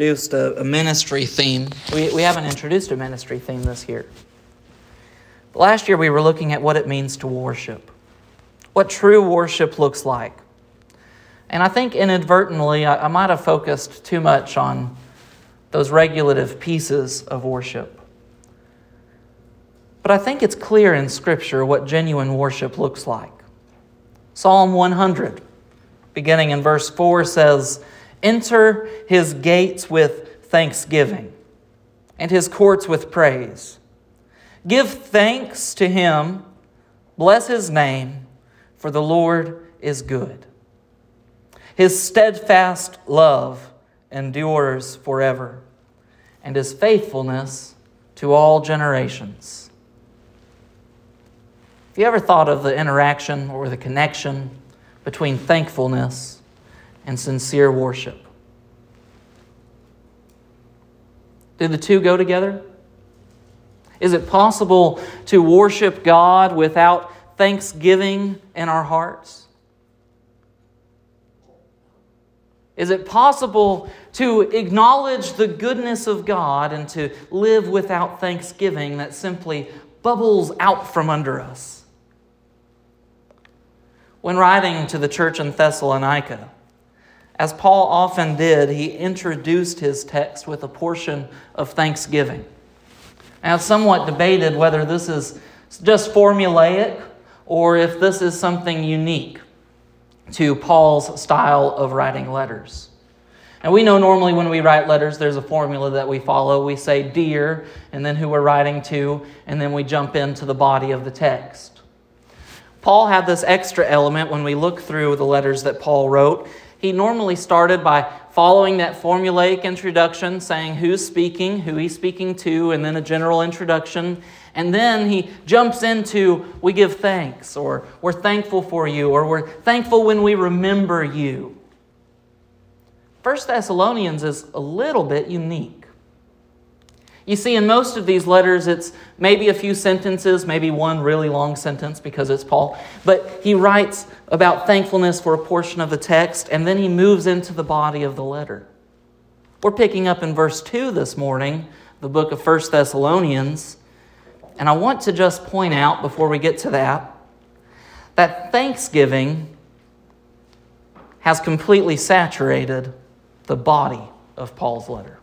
introduced a, a ministry theme. We, we haven't introduced a ministry theme this year. But last year we were looking at what it means to worship, what true worship looks like. And I think inadvertently I, I might have focused too much on those regulative pieces of worship. But I think it's clear in Scripture what genuine worship looks like. Psalm 100, beginning in verse 4, says, Enter his gates with thanksgiving and his courts with praise. Give thanks to him, bless his name, for the Lord is good. His steadfast love endures forever, and his faithfulness to all generations. Have you ever thought of the interaction or the connection between thankfulness and sincere worship? Do the two go together? Is it possible to worship God without thanksgiving in our hearts? Is it possible to acknowledge the goodness of God and to live without thanksgiving that simply bubbles out from under us? When writing to the church in Thessalonica, as Paul often did, he introduced his text with a portion of thanksgiving. Now, it's somewhat debated whether this is just formulaic or if this is something unique to Paul's style of writing letters. And we know normally when we write letters, there's a formula that we follow. We say dear, and then who we're writing to, and then we jump into the body of the text. Paul had this extra element when we look through the letters that Paul wrote. He normally started by following that formulaic introduction, saying who's speaking, who he's speaking to, and then a general introduction. And then he jumps into, we give thanks, or we're thankful for you, or we're thankful when we remember you. First Thessalonians is a little bit unique. You see, in most of these letters, it's maybe a few sentences, maybe one really long sentence because it's Paul, but he writes about thankfulness for a portion of the text, and then he moves into the body of the letter. We're picking up in verse 2 this morning, the book of First Thessalonians. And I want to just point out before we get to that that thanksgiving has completely saturated the body of Paul's letter.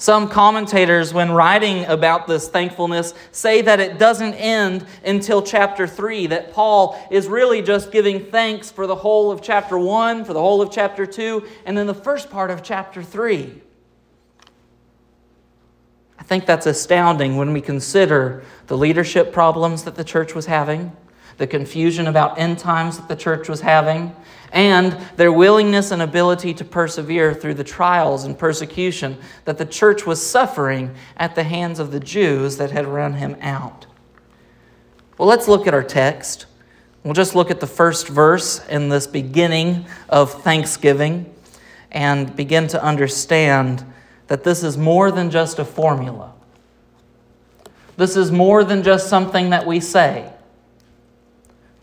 Some commentators, when writing about this thankfulness, say that it doesn't end until chapter 3, that Paul is really just giving thanks for the whole of chapter 1, for the whole of chapter 2, and then the first part of chapter 3. I think that's astounding when we consider the leadership problems that the church was having, the confusion about end times that the church was having, and their willingness and ability to persevere through the trials and persecution that the church was suffering at the hands of the Jews that had run him out. Well, let's look at our text. We'll just look at the first verse in this beginning of Thanksgiving and begin to understand that this is more than just a formula. This is more than just something that we say.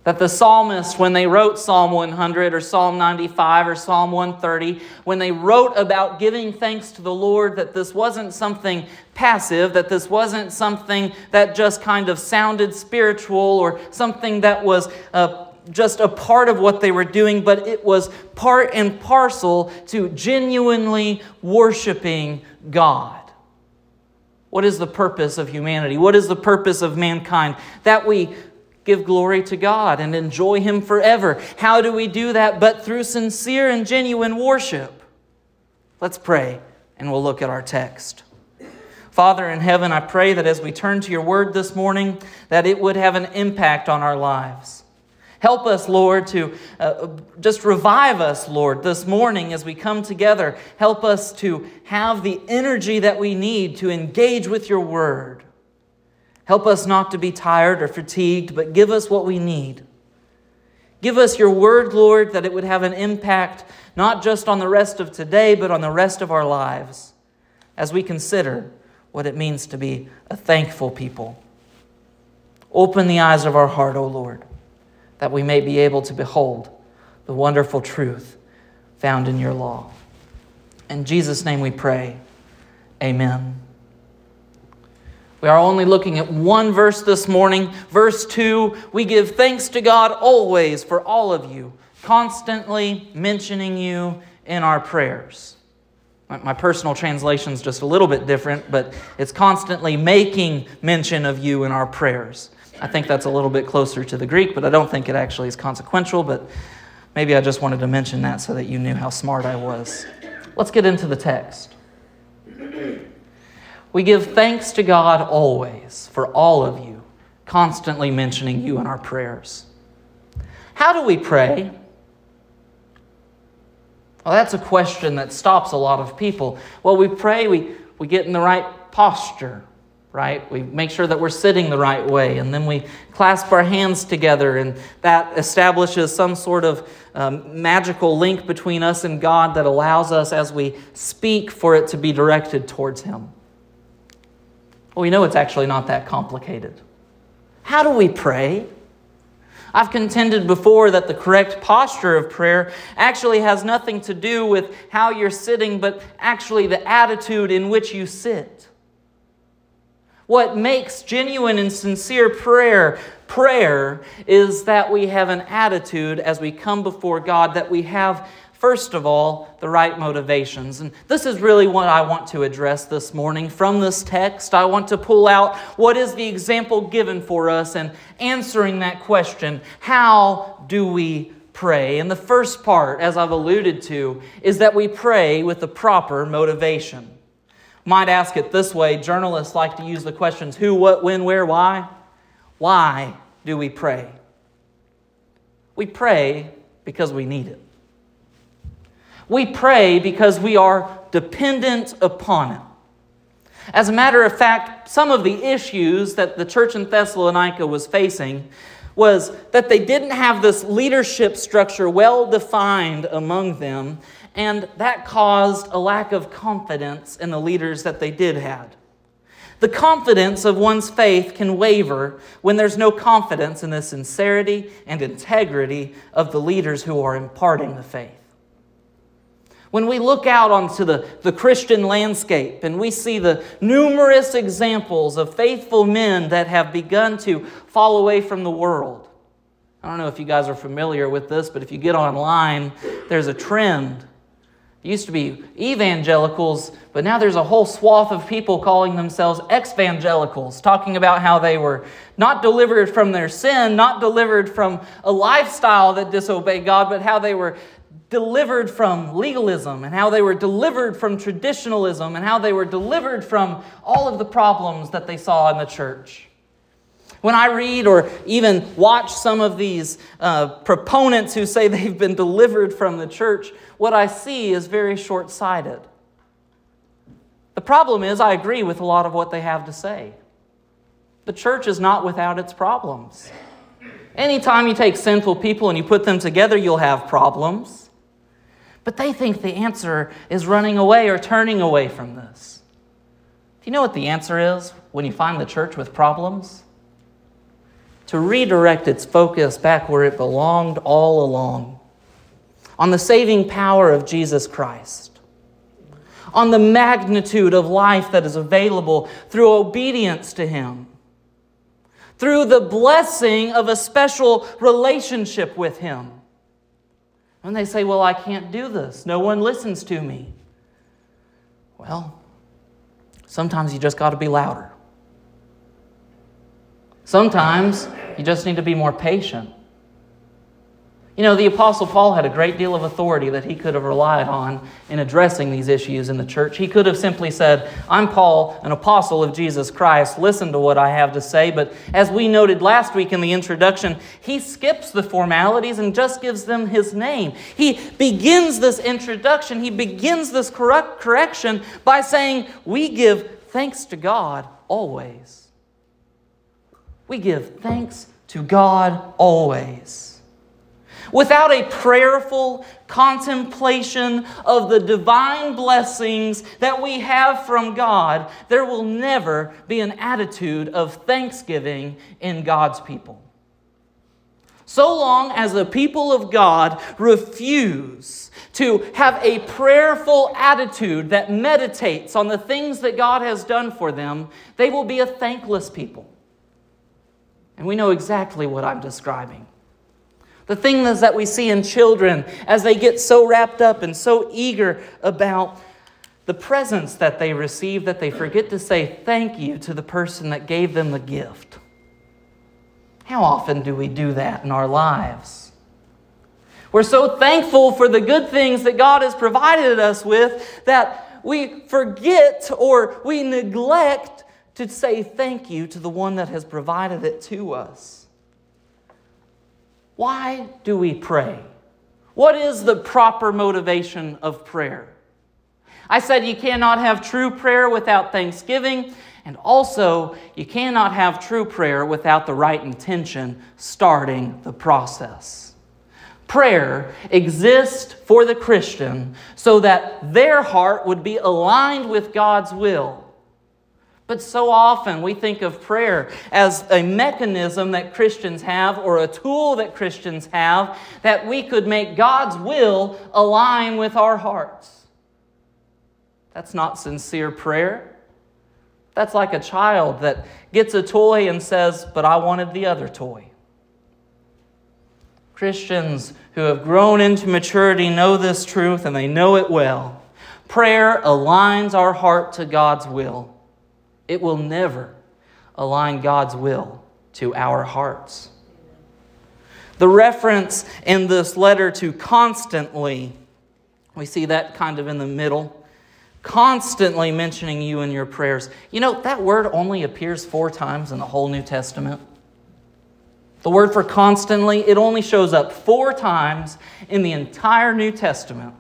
That the psalmists, when they wrote Psalm 100 or Psalm 95 or Psalm 130, when they wrote about giving thanks to the Lord, that this wasn't something passive, that this wasn't something that just kind of sounded spiritual or something that was uh, just a part of what they were doing, but it was part and parcel to genuinely worshiping God. What is the purpose of humanity? What is the purpose of mankind? That we give glory to God and enjoy Him forever. How do we do that? But through sincere and genuine worship. Let's pray and we'll look at our text. Father in heaven, I pray that as we turn to your word this morning, that it would have an impact on our lives. Help us, Lord, to uh, just revive us, Lord, this morning as we come together. Help us to have the energy that we need to engage with your word. Help us not to be tired or fatigued, but give us what we need. Give us your word, Lord, that it would have an impact not just on the rest of today, but on the rest of our lives as we consider what it means to be a thankful people. Open the eyes of our heart, O Lord that we may be able to behold the wonderful truth found in your law. In Jesus' name we pray. Amen. We are only looking at one verse this morning. Verse 2 We give thanks to God always for all of you, constantly mentioning you in our prayers. My personal translation is just a little bit different, but it's constantly making mention of you in our prayers. I think that's a little bit closer to the Greek, but I don't think it actually is consequential, but maybe I just wanted to mention that so that you knew how smart I was. Let's get into the text. We give thanks to God always for all of you, constantly mentioning you in our prayers. How do we pray? Well, that's a question that stops a lot of people. Well, we pray, we, we get in the right posture, right? We make sure that we're sitting the right way, and then we clasp our hands together, and that establishes some sort of um, magical link between us and God that allows us, as we speak, for it to be directed towards Him. Well, we know it's actually not that complicated. How do we pray? I've contended before that the correct posture of prayer actually has nothing to do with how you're sitting, but actually the attitude in which you sit. What makes genuine and sincere prayer prayer is that we have an attitude as we come before God that we have first of all, the right motivations. And this is really what I want to address this morning. From this text, I want to pull out what is the example given for us and answering that question how do we pray? And the first part, as I've alluded to, is that we pray with the proper motivation. Might ask it this way journalists like to use the questions who, what, when, where, why. Why do we pray? We pray because we need it. We pray because we are dependent upon it. As a matter of fact, some of the issues that the church in Thessalonica was facing was that they didn't have this leadership structure well defined among them, and that caused a lack of confidence in the leaders that they did have. The confidence of one's faith can waver when there's no confidence in the sincerity and integrity of the leaders who are imparting the faith. When we look out onto the, the Christian landscape and we see the numerous examples of faithful men that have begun to fall away from the world, I don't know if you guys are familiar with this, but if you get online, there's a trend. It used to be evangelicals, but now there's a whole swath of people calling themselves evangelicals, talking about how they were not delivered from their sin, not delivered from a lifestyle that disobeyed God, but how they were delivered from legalism and how they were delivered from traditionalism and how they were delivered from all of the problems that they saw in the church. When I read or even watch some of these uh, proponents who say they've been delivered from the church, what I see is very short sighted. The problem is, I agree with a lot of what they have to say. The church is not without its problems. Anytime you take sinful people and you put them together, you'll have problems. But they think the answer is running away or turning away from this. Do you know what the answer is when you find the church with problems? To redirect its focus back where it belonged all along on the saving power of Jesus Christ, on the magnitude of life that is available through obedience to Him, through the blessing of a special relationship with Him when they say, Well, I can't do this, no one listens to me. Well, sometimes you just got to be louder. Sometimes you just need to be more patient. You know, the Apostle Paul had a great deal of authority that he could have relied on in addressing these issues in the church. He could have simply said, I'm Paul, an apostle of Jesus Christ. Listen to what I have to say. But as we noted last week in the introduction, he skips the formalities and just gives them his name. He begins this introduction, he begins this correct correction by saying, We give thanks to God always. We give thanks to God always. Without a prayerful contemplation of the divine blessings that we have from God, there will never be an attitude of thanksgiving in God's people. So long as the people of God refuse to have a prayerful attitude that meditates on the things that God has done for them, they will be a thankless people. And we know exactly what I'm describing. The things that we see in children as they get so wrapped up and so eager about the presents that they receive that they forget to say thank you to the person that gave them the gift. How often do we do that in our lives? We're so thankful for the good things that God has provided us with that we forget or we neglect to say thank you to the one that has provided it to us. Why do we pray? What is the proper motivation of prayer? I said you cannot have true prayer without thanksgiving, and also you cannot have true prayer without the right intention starting the process. Prayer exists for the Christian so that their heart would be aligned with God's will. But so often we think of prayer as a mechanism that Christians have or a tool that Christians have that we could make God's will align with our hearts. That's not sincere prayer. That's like a child that gets a toy and says, But I wanted the other toy. Christians who have grown into maturity know this truth and they know it well. Prayer aligns our heart to God's will. It will never align God's will to our hearts. The reference in this letter to constantly, we see that kind of in the middle constantly mentioning you in your prayers. You know, that word only appears four times in the whole New Testament. The word for constantly, it only shows up four times in the entire New Testament.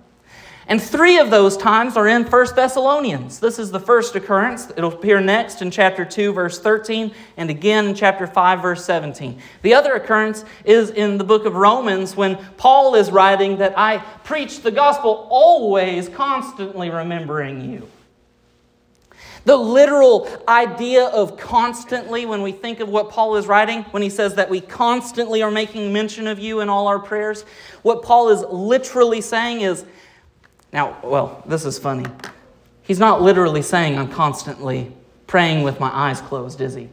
And three of those times are in 1 Thessalonians. This is the first occurrence. It'll appear next in chapter 2, verse 13, and again in chapter 5, verse 17. The other occurrence is in the book of Romans when Paul is writing that I preach the gospel always, constantly remembering you. The literal idea of constantly, when we think of what Paul is writing, when he says that we constantly are making mention of you in all our prayers, what Paul is literally saying is now, well, this is funny. He's not literally saying I'm constantly praying with my eyes closed, is he?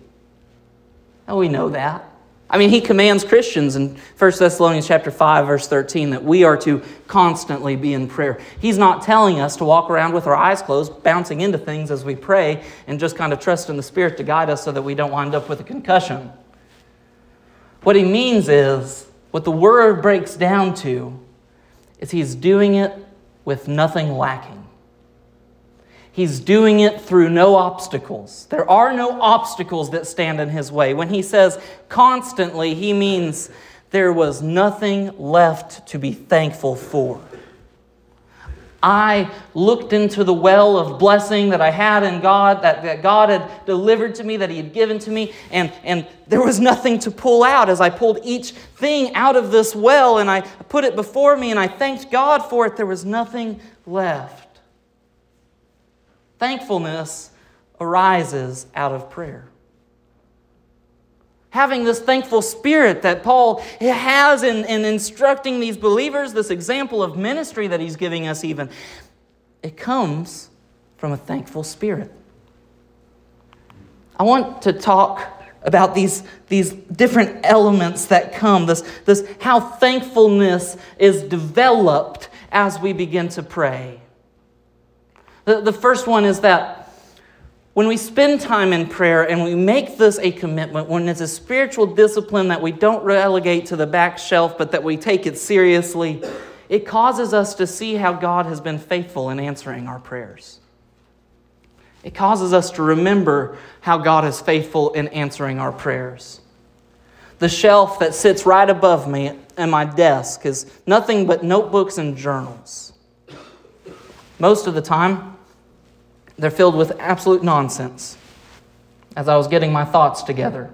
Oh, we know that. I mean, he commands Christians in 1 Thessalonians chapter 5 verse 13 that we are to constantly be in prayer. He's not telling us to walk around with our eyes closed, bouncing into things as we pray and just kind of trust in the spirit to guide us so that we don't wind up with a concussion. What he means is what the word breaks down to is he's doing it with nothing lacking. He's doing it through no obstacles. There are no obstacles that stand in his way. When he says constantly, he means there was nothing left to be thankful for. I looked into the well of blessing that I had in God, that, that God had delivered to me, that He had given to me, and, and there was nothing to pull out as I pulled each thing out of this well and I put it before me and I thanked God for it. There was nothing left. Thankfulness arises out of prayer having this thankful spirit that Paul has in, in instructing these believers, this example of ministry that he's giving us, even, it comes from a thankful spirit. I want to talk about these, these different elements that come, this, this how thankfulness is developed as we begin to pray. The, the first one is that when we spend time in prayer and we make this a commitment, when it's a spiritual discipline that we don't relegate to the back shelf, but that we take it seriously, it causes us to see how God has been faithful in answering our prayers. It causes us to remember how God is faithful in answering our prayers. The shelf that sits right above me at my desk is nothing but notebooks and journals. Most of the time, they're filled with absolute nonsense as I was getting my thoughts together.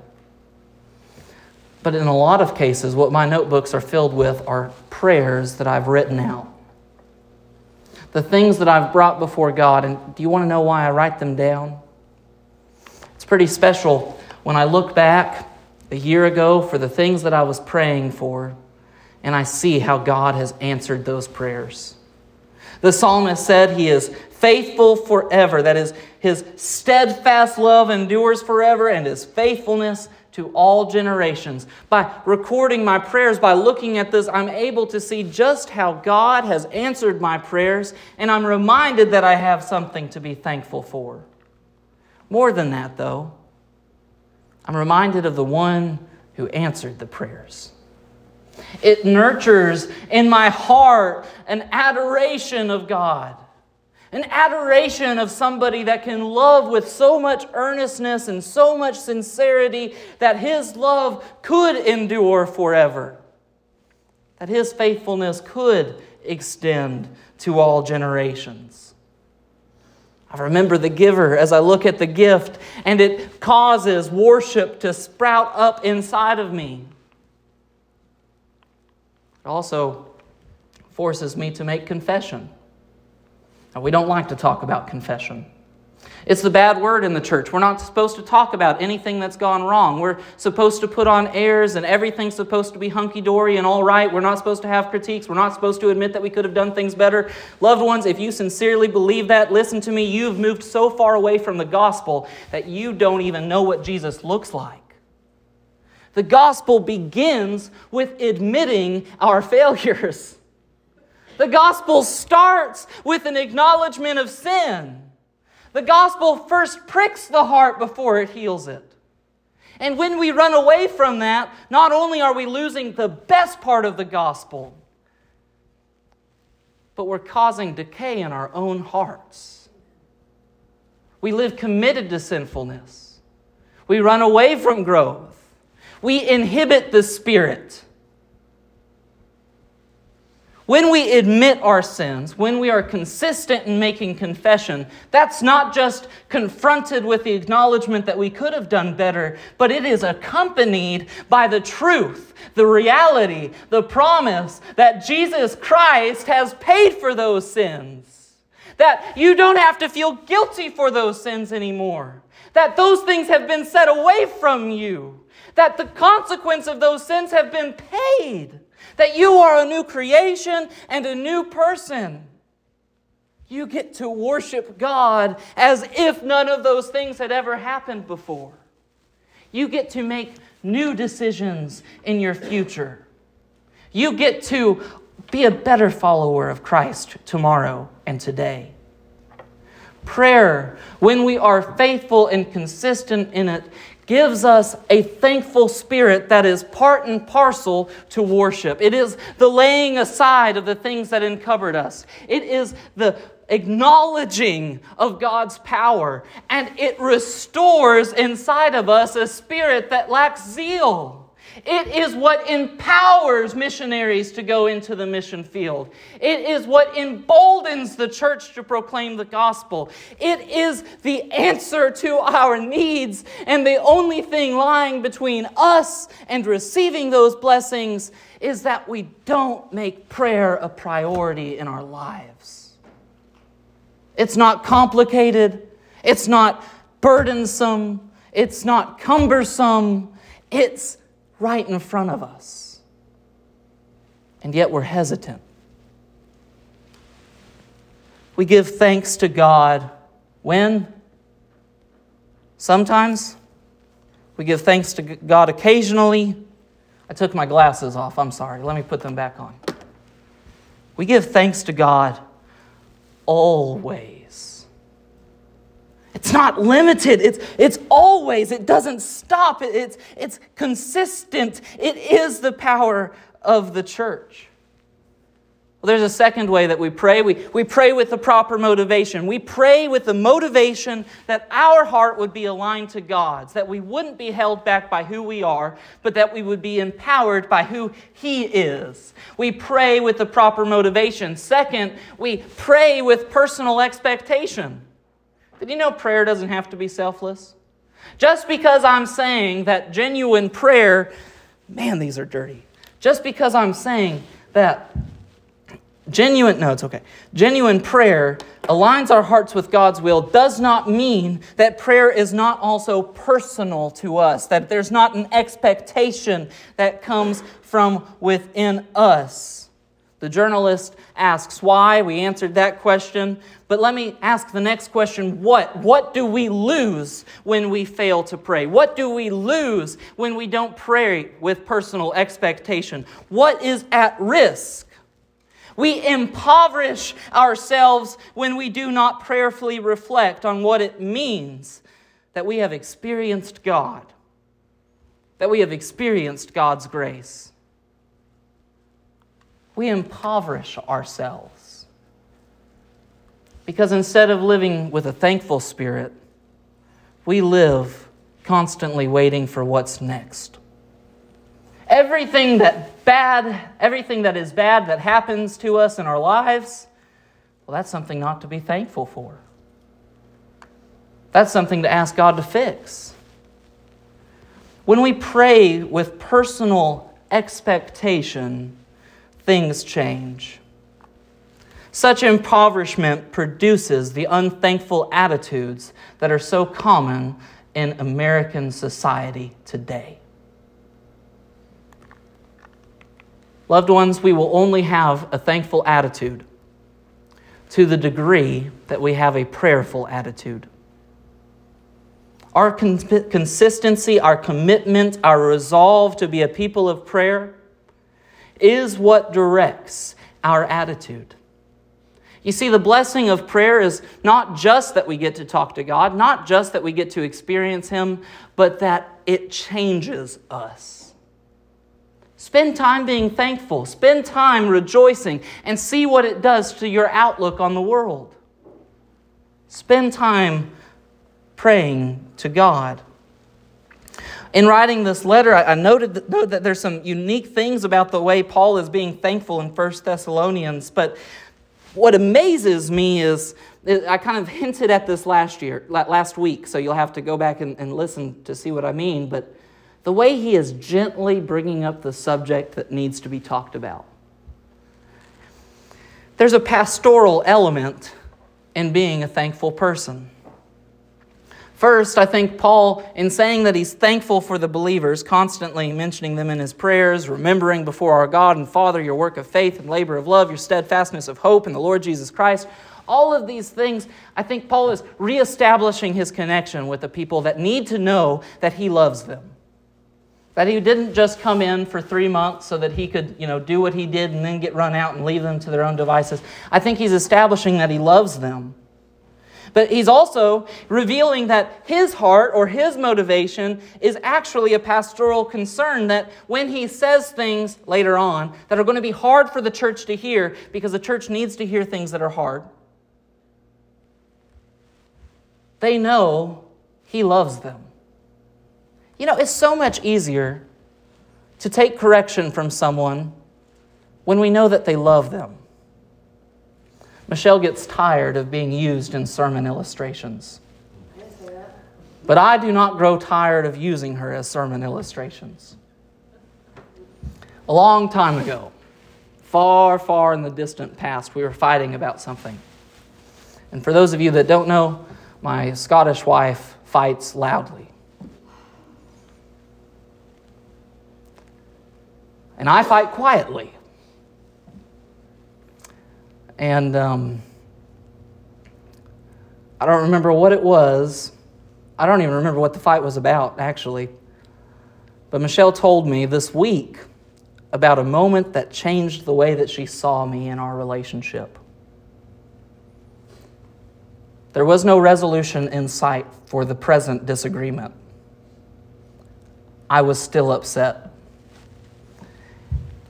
But in a lot of cases, what my notebooks are filled with are prayers that I've written out. The things that I've brought before God. And do you want to know why I write them down? It's pretty special when I look back a year ago for the things that I was praying for, and I see how God has answered those prayers. The psalmist said he is faithful forever. That is, his steadfast love endures forever, and his faithfulness to all generations. By recording my prayers, by looking at this, I'm able to see just how God has answered my prayers, and I'm reminded that I have something to be thankful for. More than that, though, I'm reminded of the one who answered the prayers. It nurtures in my heart an adoration of God, an adoration of somebody that can love with so much earnestness and so much sincerity that his love could endure forever, that his faithfulness could extend to all generations. I remember the giver as I look at the gift, and it causes worship to sprout up inside of me. It also forces me to make confession. We don't like to talk about confession. It's the bad word in the church. We're not supposed to talk about anything that's gone wrong. We're supposed to put on airs and everything's supposed to be hunky dory and all right. We're not supposed to have critiques. We're not supposed to admit that we could have done things better. Loved ones, if you sincerely believe that, listen to me. You've moved so far away from the gospel that you don't even know what Jesus looks like. The gospel begins with admitting our failures. The gospel starts with an acknowledgement of sin. The gospel first pricks the heart before it heals it. And when we run away from that, not only are we losing the best part of the gospel, but we're causing decay in our own hearts. We live committed to sinfulness. We run away from growth. We inhibit the Spirit. When we admit our sins, when we are consistent in making confession, that's not just confronted with the acknowledgement that we could have done better, but it is accompanied by the truth, the reality, the promise that Jesus Christ has paid for those sins. That you don't have to feel guilty for those sins anymore. That those things have been set away from you. That the consequence of those sins have been paid that you are a new creation and a new person. You get to worship God as if none of those things had ever happened before. You get to make new decisions in your future. You get to be a better follower of Christ tomorrow and today. Prayer, when we are faithful and consistent in it, gives us a thankful spirit that is part and parcel to worship. It is the laying aside of the things that encumbered us. It is the acknowledging of God's power, and it restores inside of us a spirit that lacks zeal. It is what empowers missionaries to go into the mission field. It is what emboldens the church to proclaim the gospel. It is the answer to our needs. And the only thing lying between us and receiving those blessings is that we don't make prayer a priority in our lives. It's not complicated, it's not burdensome, it's not cumbersome. It's right in front of us. And yet we're hesitant. We give thanks to God when? Sometimes. We give thanks to God occasionally. I took my glasses off. I'm sorry. Let me put them back on. We give thanks to God always. It's not limited. It's, it's always, it doesn't stop. It, it's, it's consistent. It is the power of the church. Well, there's a second way that we pray. We, we pray with the proper motivation. We pray with the motivation that our heart would be aligned to God's, that we wouldn't be held back by who we are, but that we would be empowered by who He is. We pray with the proper motivation. Second, we pray with personal expectation. Did you know prayer doesn't have to be selfless? Just because I'm saying that genuine prayer, man, these are dirty. Just because I'm saying that genuine, no, it's okay. Genuine prayer aligns our hearts with God's will does not mean that prayer is not also personal to us, that there's not an expectation that comes from within us. The journalist asks why. We answered that question. But let me ask the next question what? What do we lose when we fail to pray? What do we lose when we don't pray with personal expectation? What is at risk? We impoverish ourselves when we do not prayerfully reflect on what it means that we have experienced God, that we have experienced God's grace. We impoverish ourselves because instead of living with a thankful spirit, we live constantly waiting for what's next. Everything that bad, everything that is bad that happens to us in our lives, well, that's something not to be thankful for. That's something to ask God to fix. When we pray with personal expectation, things change. Such impoverishment produces the unthankful attitudes that are so common in American society today. Loved ones, we will only have a thankful attitude to the degree that we have a prayerful attitude. Our con- consistency, our commitment, our resolve to be a people of prayer is what directs our attitude. You see, the blessing of prayer is not just that we get to talk to God, not just that we get to experience Him, but that it changes us. Spend time being thankful. Spend time rejoicing and see what it does to your outlook on the world. Spend time praying to God. In writing this letter, I noted that, noted that there's some unique things about the way Paul is being thankful in 1 Thessalonians. But what amazes me is, I kind of hinted at this last year, last week, so you'll have to go back and, and listen to see what I mean. But the way he is gently bringing up the subject that needs to be talked about. There's a pastoral element in being a thankful person. First, I think Paul, in saying that he's thankful for the believers, constantly mentioning them in his prayers, remembering before our God and Father your work of faith and labor of love, your steadfastness of hope in the Lord Jesus Christ, all of these things, I think Paul is reestablishing his connection with the people that need to know that he loves them. That he didn't just come in for three months so that he could, you know, do what he did and then get run out and leave them to their own devices. I think he's establishing that he loves them. But he's also revealing that his heart or his motivation is actually a pastoral concern that when he says things later on that are going to be hard for the church to hear because the church needs to hear things that are hard, they know he loves them. You know, it's so much easier to take correction from someone when we know that they love them. Michelle gets tired of being used in sermon illustrations. But I do not grow tired of using her as sermon illustrations. A long time ago, far, far in the distant past, we were fighting about something. And for those of you that don't know, my Scottish wife fights loudly. and I fight quietly. And um, I don't remember what it was. I don't even remember what the fight was about, actually. But Michelle told me this week about a moment that changed the way that she saw me in our relationship. There was no resolution in sight for the present disagreement. I was still upset.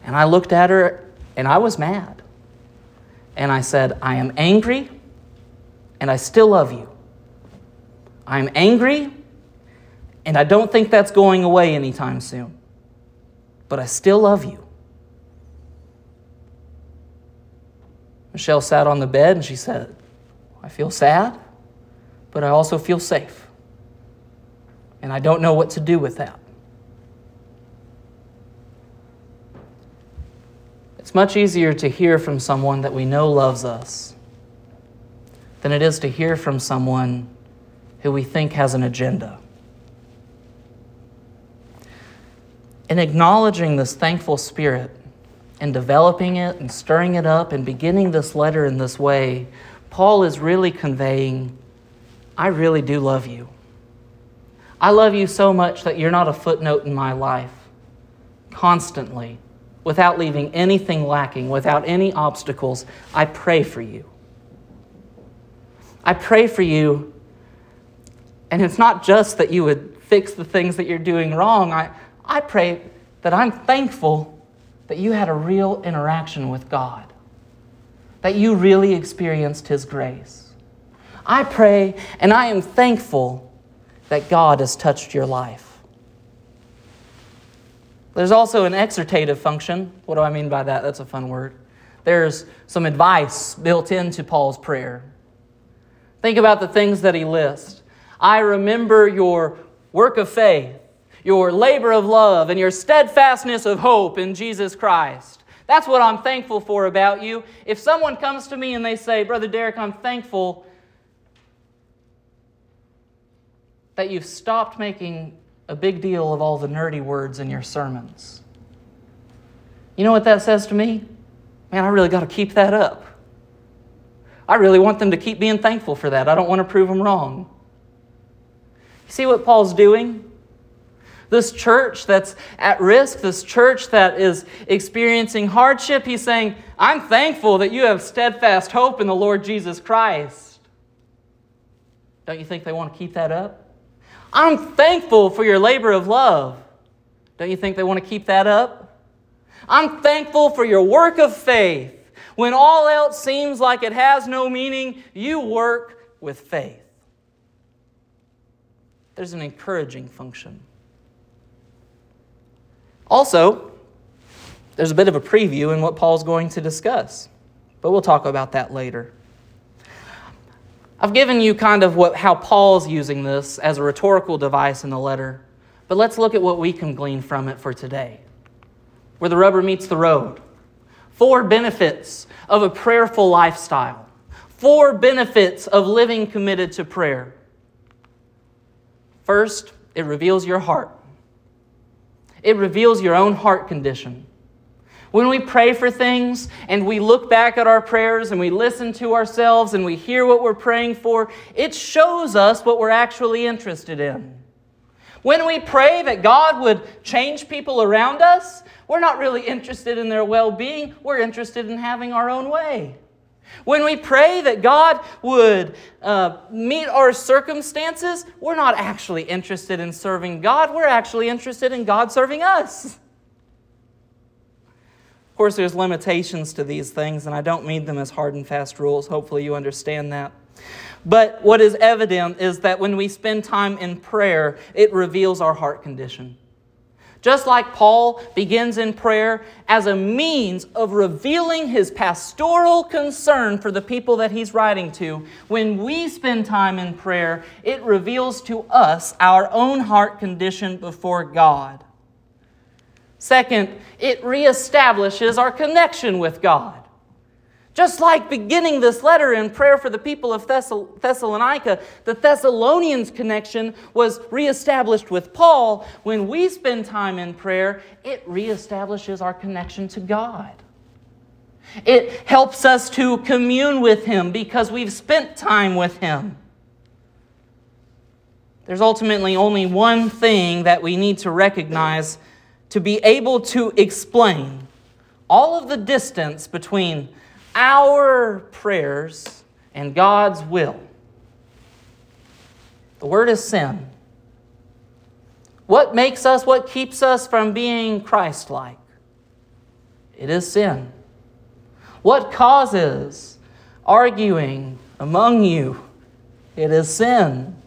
And I looked at her and I was mad. And I said, I am angry and I still love you. I'm angry and I don't think that's going away anytime soon. But I still love you. Michelle sat on the bed and she said, I feel sad, but I also feel safe. And I don't know what to do with that. It's much easier to hear from someone that we know loves us than it is to hear from someone who we think has an agenda. In acknowledging this thankful spirit and developing it and stirring it up and beginning this letter in this way, Paul is really conveying, I really do love you. I love you so much that you're not a footnote in my life. Constantly, without leaving anything lacking, without any obstacles, I pray for you. I pray for you, and it's not just that you would fix the things that you're doing wrong. I, I pray that I'm thankful that you had a real interaction with God, that you really experienced His grace. I pray and I am thankful that God has touched your life. There's also an exhortative function. What do I mean by that? That's a fun word. There's some advice built into Paul's prayer. Think about the things that he lists. I remember your work of faith, your labor of love, and your steadfastness of hope in Jesus Christ. That's what I'm thankful for about you. If someone comes to me and they say, Brother Derek, I'm thankful that you've stopped making a big deal of all the nerdy words in your sermons. You know what that says to me? Man, I really got to keep that up. I really want them to keep being thankful for that. I don't want to prove them wrong. You see what Paul's doing? This church that's at risk, this church that is experiencing hardship, he's saying, I'm thankful that you have steadfast hope in the Lord Jesus Christ. Don't you think they want to keep that up? I'm thankful for your labor of love. Don't you think they want to keep that up? I'm thankful for your work of faith. When all else seems like it has no meaning, you work with faith. There's an encouraging function. Also, there's a bit of a preview in what Paul's going to discuss, but we'll talk about that later. I've given you kind of what, how Paul's using this as a rhetorical device in the letter, but let's look at what we can glean from it for today. Where the rubber meets the road. Four benefits of a prayerful lifestyle. Four benefits of living committed to prayer. First, it reveals your heart. It reveals your own heart condition. When we pray for things and we look back at our prayers and we listen to ourselves and we hear what we're praying for, it shows us what we're actually interested in. When we pray that God would change people around us, we're not really interested in their well being, we're interested in having our own way. When we pray that God would uh, meet our circumstances, we're not actually interested in serving God, we're actually interested in God serving us. Of course, there's limitations to these things, and I don't mean them as hard and fast rules. Hopefully, you understand that. But what is evident is that when we spend time in prayer, it reveals our heart condition. Just like Paul begins in prayer as a means of revealing his pastoral concern for the people that he's writing to, when we spend time in prayer, it reveals to us our own heart condition before God. Second, it reestablishes our connection with God. Just like beginning this letter in prayer for the people of Thessalonica, the Thessalonians' connection was reestablished with Paul. When we spend time in prayer, it reestablishes our connection to God. It helps us to commune with Him because we've spent time with Him. There's ultimately only one thing that we need to recognize to be able to explain all of the distance between our prayers and God's will. The word is sin. What makes us, what keeps us from being Christ like? It is sin. What causes arguing among you? It is sin.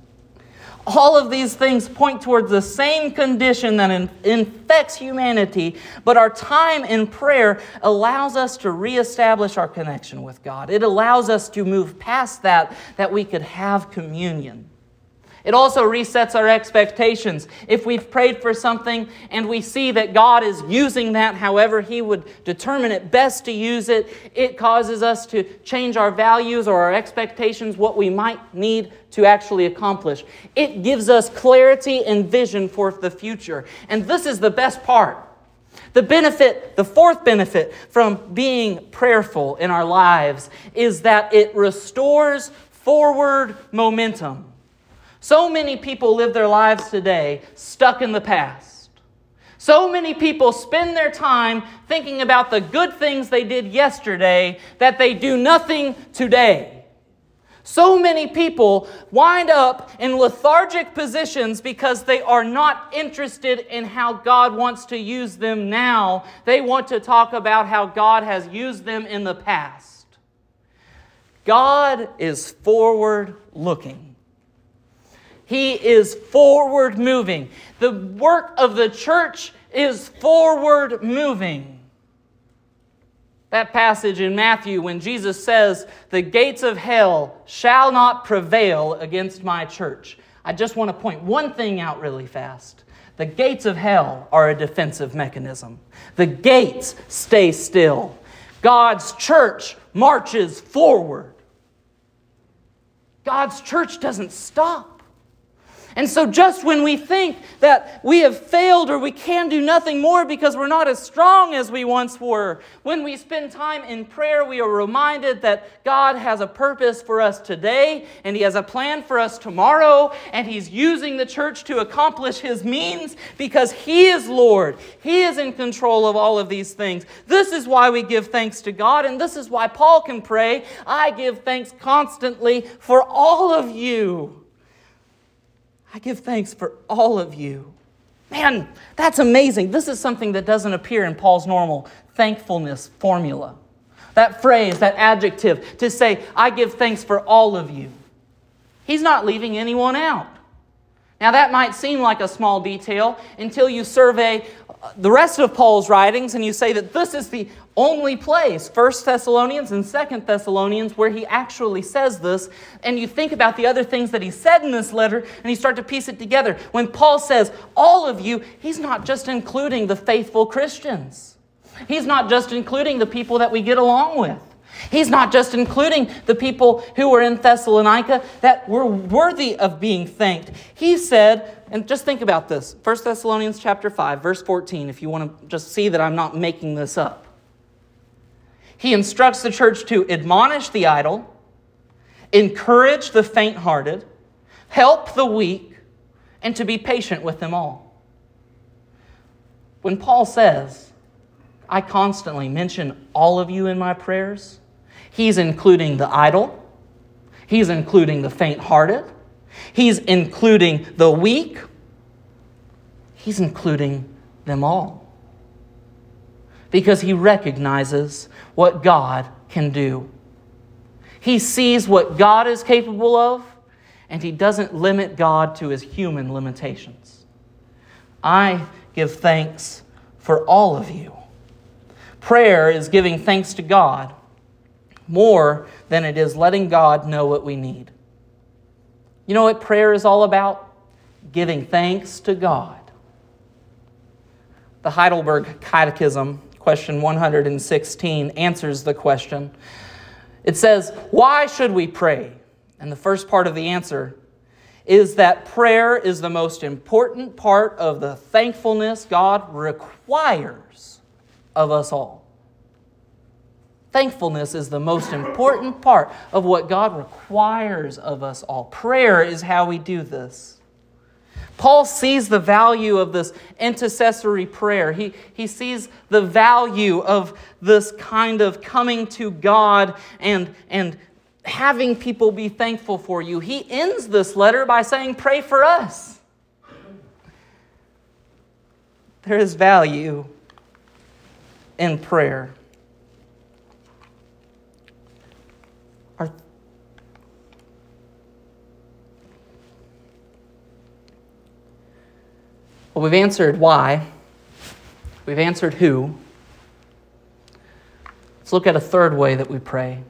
All of these things point towards the same condition that in, infects humanity, but our time in prayer allows us to reestablish our connection with God. It allows us to move past that, that we could have communion. It also resets our expectations. If we've prayed for something and we see that God is using that however He would determine it best to use it, it causes us to change our values or our expectations, what we might need to actually accomplish. It gives us clarity and vision for the future. And this is the best part. The benefit, the fourth benefit from being prayerful in our lives is that it restores forward momentum. So many people live their lives today stuck in the past. So many people spend their time thinking about the good things they did yesterday that they do nothing today. So many people wind up in lethargic positions because they are not interested in how God wants to use them now. They want to talk about how God has used them in the past. God is forward looking. He is forward moving. The work of the church is forward moving that passage in Matthew when Jesus says, The gates of hell shall not prevail against my church. I just want to point one thing out really fast. The gates of hell are a defensive mechanism. The gates stay still. God's church marches forward. God's church doesn't stop. And so, just when we think that we have failed or we can do nothing more because we're not as strong as we once were, when we spend time in prayer, we are reminded that God has a purpose for us today and He has a plan for us tomorrow, and He's using the church to accomplish His means because He is Lord. He is in control of all of these things. This is why we give thanks to God, and this is why Paul can pray I give thanks constantly for all of you I give thanks for all of you. Man, that's amazing. This is something that doesn't appear in Paul's normal thankfulness formula. That phrase, that adjective, to say, I give thanks for all of you. He's not leaving anyone out. Now, that might seem like a small detail until you survey the rest of Paul's writings and you say that this is the only place, First Thessalonians and Second Thessalonians, where he actually says this, and you think about the other things that he said in this letter, and you start to piece it together. When Paul says, all of you, he's not just including the faithful Christians. He's not just including the people that we get along with. He's not just including the people who were in Thessalonica that were worthy of being thanked. He said, and just think about this 1 Thessalonians chapter 5, verse 14, if you want to just see that I'm not making this up. He instructs the church to admonish the idle, encourage the faint hearted, help the weak, and to be patient with them all. When Paul says, I constantly mention all of you in my prayers, he's including the idle, he's including the faint hearted, he's including the weak, he's including them all because he recognizes what God can do. He sees what God is capable of, and he doesn't limit God to his human limitations. I give thanks for all of you. Prayer is giving thanks to God more than it is letting God know what we need. You know what prayer is all about? Giving thanks to God. The Heidelberg Catechism question 116 answers the question. It says, Why should we pray? And the first part of the answer is that prayer is the most important part of the thankfulness God requires of us all. Thankfulness is the most important part of what God requires of us all. Prayer is how we do this. Paul sees the value of this intercessory prayer. He, he sees the value of this kind of coming to God and, and having people be thankful for you. He ends this letter by saying, Pray for us. There is value in prayer. Well, we've answered why, we've answered who. Let's look at a third way that we pray.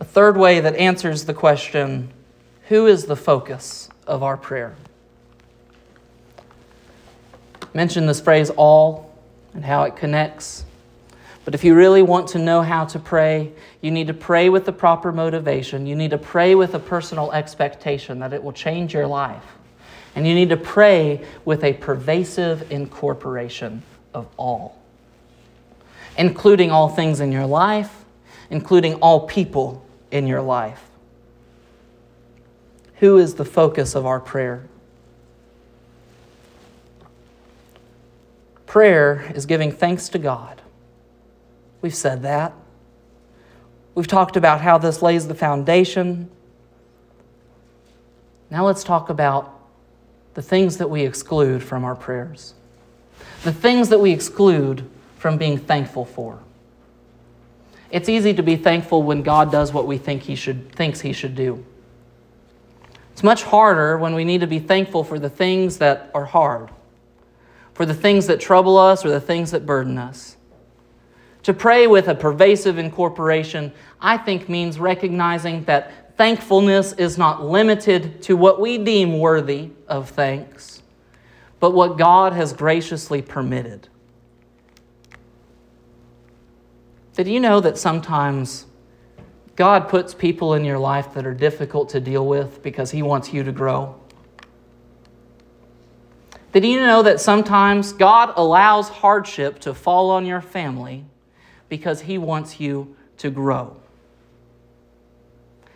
A third way that answers the question, Who is the focus of our prayer? Mention this phrase all and how it connects. But if you really want to know how to pray, you need to pray with the proper motivation. You need to pray with a personal expectation that it will change your life. And you need to pray with a pervasive incorporation of all, including all things in your life, including all people in your life. Who is the focus of our prayer? Prayer is giving thanks to God. We've said that. We've talked about how this lays the foundation. Now let's talk about the things that we exclude from our prayers, the things that we exclude from being thankful for. It's easy to be thankful when God does what we think he should, thinks He should do. It's much harder when we need to be thankful for the things that are hard, for the things that trouble us or the things that burden us. To pray with a pervasive incorporation, I think, means recognizing that thankfulness is not limited to what we deem worthy of thanks, but what God has graciously permitted. Did you know that sometimes God puts people in your life that are difficult to deal with because He wants you to grow? Did you know that sometimes God allows hardship to fall on your family because He wants you to grow.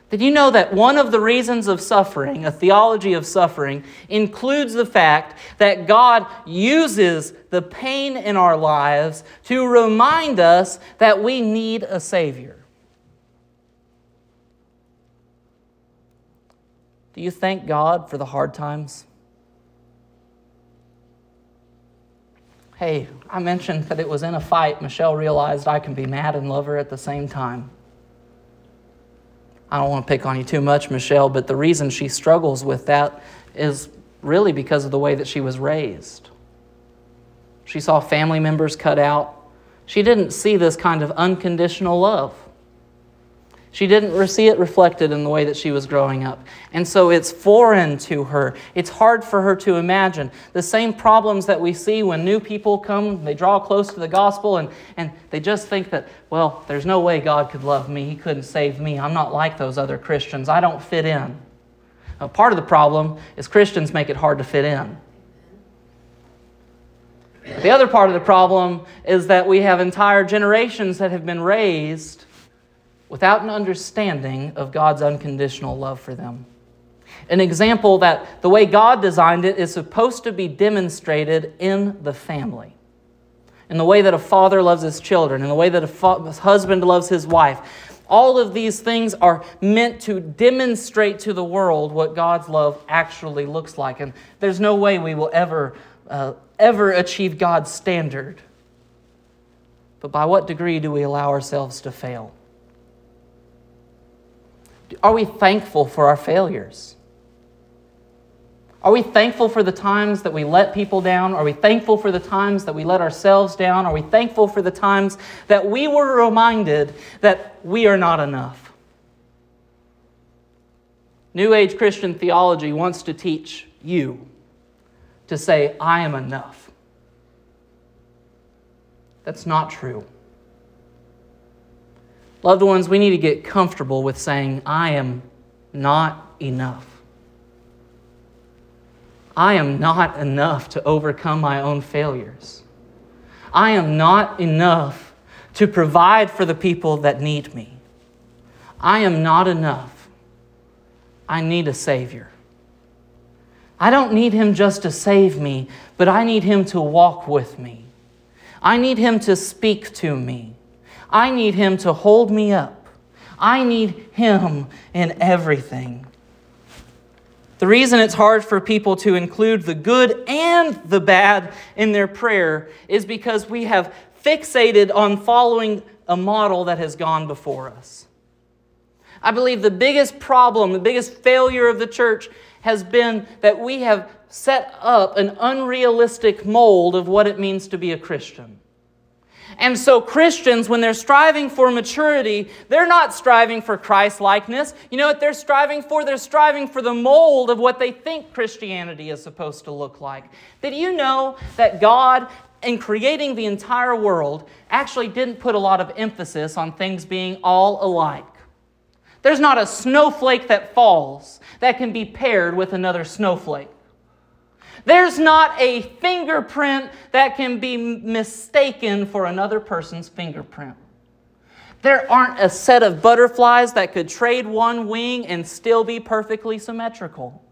Did you know that one of the reasons of suffering, a theology of suffering, includes the fact that God uses the pain in our lives to remind us that we need a Savior? Do you thank God for the hard times? Hey, I mentioned that it was in a fight. Michelle realized I can be mad and love her at the same time. I don't want to pick on you too much, Michelle, but the reason she struggles with that is really because of the way that she was raised. She saw family members cut out. She didn't see this kind of unconditional love. She didn't see it reflected in the way that she was growing up. And so it's foreign to her. It's hard for her to imagine. The same problems that we see when new people come, they draw close to the gospel and, and they just think that, well, there's no way God could love me. He couldn't save me. I'm not like those other Christians. I don't fit in. Now, part of the problem is Christians make it hard to fit in. The other part of the problem is that we have entire generations that have been raised without an understanding of God's unconditional love for them. An example that the way God designed it is supposed to be demonstrated in the family. In the way that a father loves his children, in the way that a fa- husband loves his wife. All of these things are meant to demonstrate to the world what God's love actually looks like. And there's no way we will ever, uh, ever achieve God's standard. But by what degree do we allow ourselves to fail? Are we thankful for our failures? Are we thankful for the times that we let people down? Are we thankful for the times that we let ourselves down? Are we thankful for the times that we were reminded that we are not enough? New Age Christian theology wants to teach you to say, I am enough. That's not true. Loved ones, we need to get comfortable with saying, I am not enough. I am not enough to overcome my own failures. I am not enough to provide for the people that need me. I am not enough. I need a Savior. I don't need Him just to save me, but I need Him to walk with me. I need Him to speak to me. I need Him to hold me up. I need Him in everything. The reason it's hard for people to include the good and the bad in their prayer is because we have fixated on following a model that has gone before us. I believe the biggest problem, the biggest failure of the church has been that we have set up an unrealistic mold of what it means to be a Christian. And so, Christians, when they're striving for maturity, they're not striving for Christ likeness. You know what they're striving for? They're striving for the mold of what they think Christianity is supposed to look like. Did you know that God, in creating the entire world, actually didn't put a lot of emphasis on things being all alike? There's not a snowflake that falls that can be paired with another snowflake. There's not a fingerprint that can be mistaken for another person's fingerprint. There aren't a set of butterflies that could trade one wing and still be perfectly symmetrical.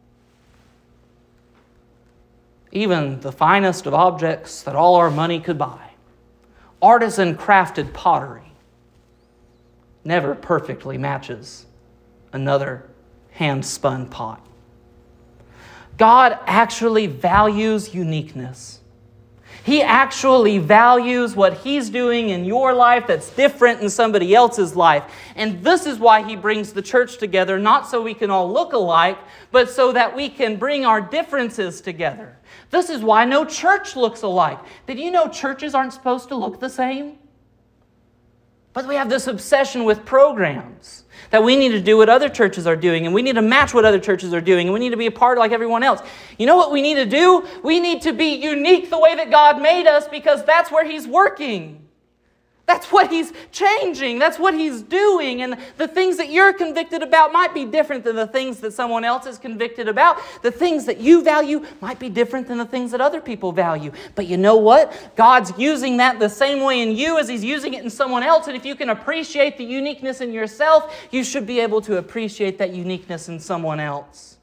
Even the finest of objects that all our money could buy, artisan crafted pottery, never perfectly matches another hand spun pot. God actually values uniqueness. He actually values what He's doing in your life that's different in somebody else's life. And this is why He brings the church together, not so we can all look alike, but so that we can bring our differences together. This is why no church looks alike. Did you know churches aren't supposed to look the same? But we have this obsession with programs that we need to do what other churches are doing and we need to match what other churches are doing and we need to be a part like everyone else. You know what we need to do? We need to be unique the way that God made us because that's where He's working. That's what he's changing. That's what he's doing. And the things that you're convicted about might be different than the things that someone else is convicted about. The things that you value might be different than the things that other people value. But you know what? God's using that the same way in you as he's using it in someone else. And if you can appreciate the uniqueness in yourself, you should be able to appreciate that uniqueness in someone else.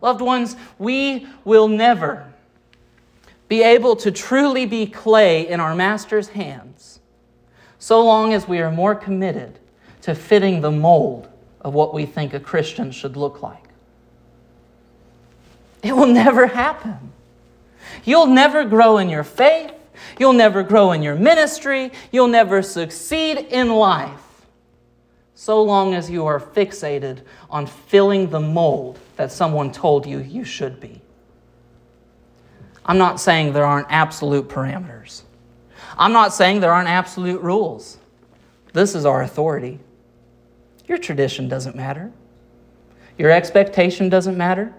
Loved ones, we will never be able to truly be clay in our Master's hands, so long as we are more committed to fitting the mold of what we think a Christian should look like. It will never happen. You'll never grow in your faith. You'll never grow in your ministry. You'll never succeed in life so long as you are fixated on filling the mold that someone told you you should be. I'm not saying there aren't absolute parameters. I'm not saying there aren't absolute rules. This is our authority. Your tradition doesn't matter. Your expectation doesn't matter.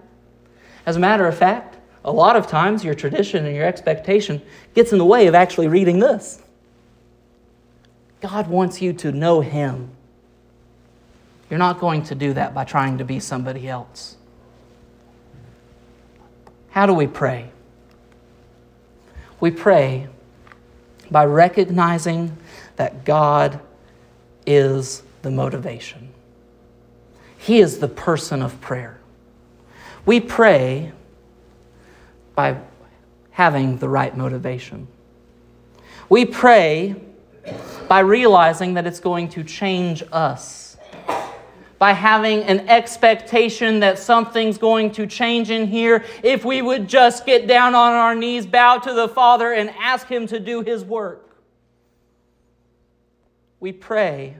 As a matter of fact, a lot of times your tradition and your expectation gets in the way of actually reading this. God wants you to know Him. You're not going to do that by trying to be somebody else. How do we pray? We pray by recognizing that God is the motivation. He is the person of prayer. We pray by having the right motivation. We pray by realizing that it's going to change us by having an expectation that something's going to change in here if we would just get down on our knees, bow to the Father, and ask Him to do His work. We pray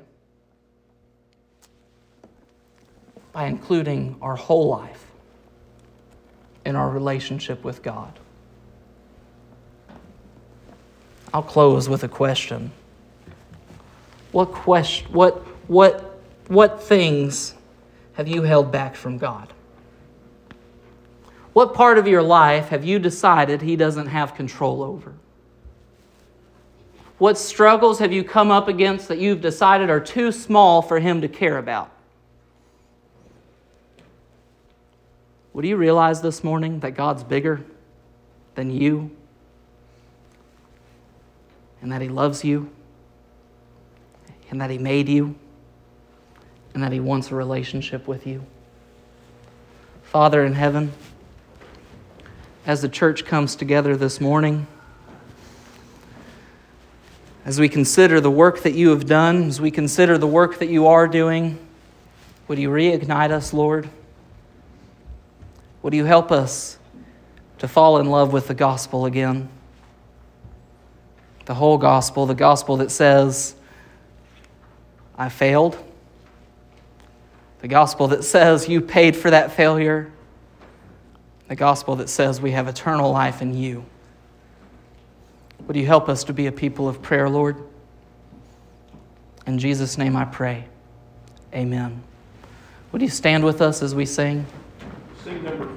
by including our whole life in our relationship with God. I'll close with a question. What question what what what things have you held back from God? What part of your life have you decided He doesn't have control over? What struggles have you come up against that you've decided are too small for Him to care about? What do you realize this morning that God's bigger than you and that He loves you and that He made you? And that He wants a relationship with you. Father in heaven, as the church comes together this morning, as we consider the work that you have done, as we consider the work that you are doing, would you reignite us, Lord? Would you help us to fall in love with the gospel again? The whole gospel, the gospel that says, I failed. The gospel that says you paid for that failure. The gospel that says we have eternal life in you. Would you help us to be a people of prayer, Lord? In Jesus' name I pray. Amen. Would you stand with us as we sing? Sing number four.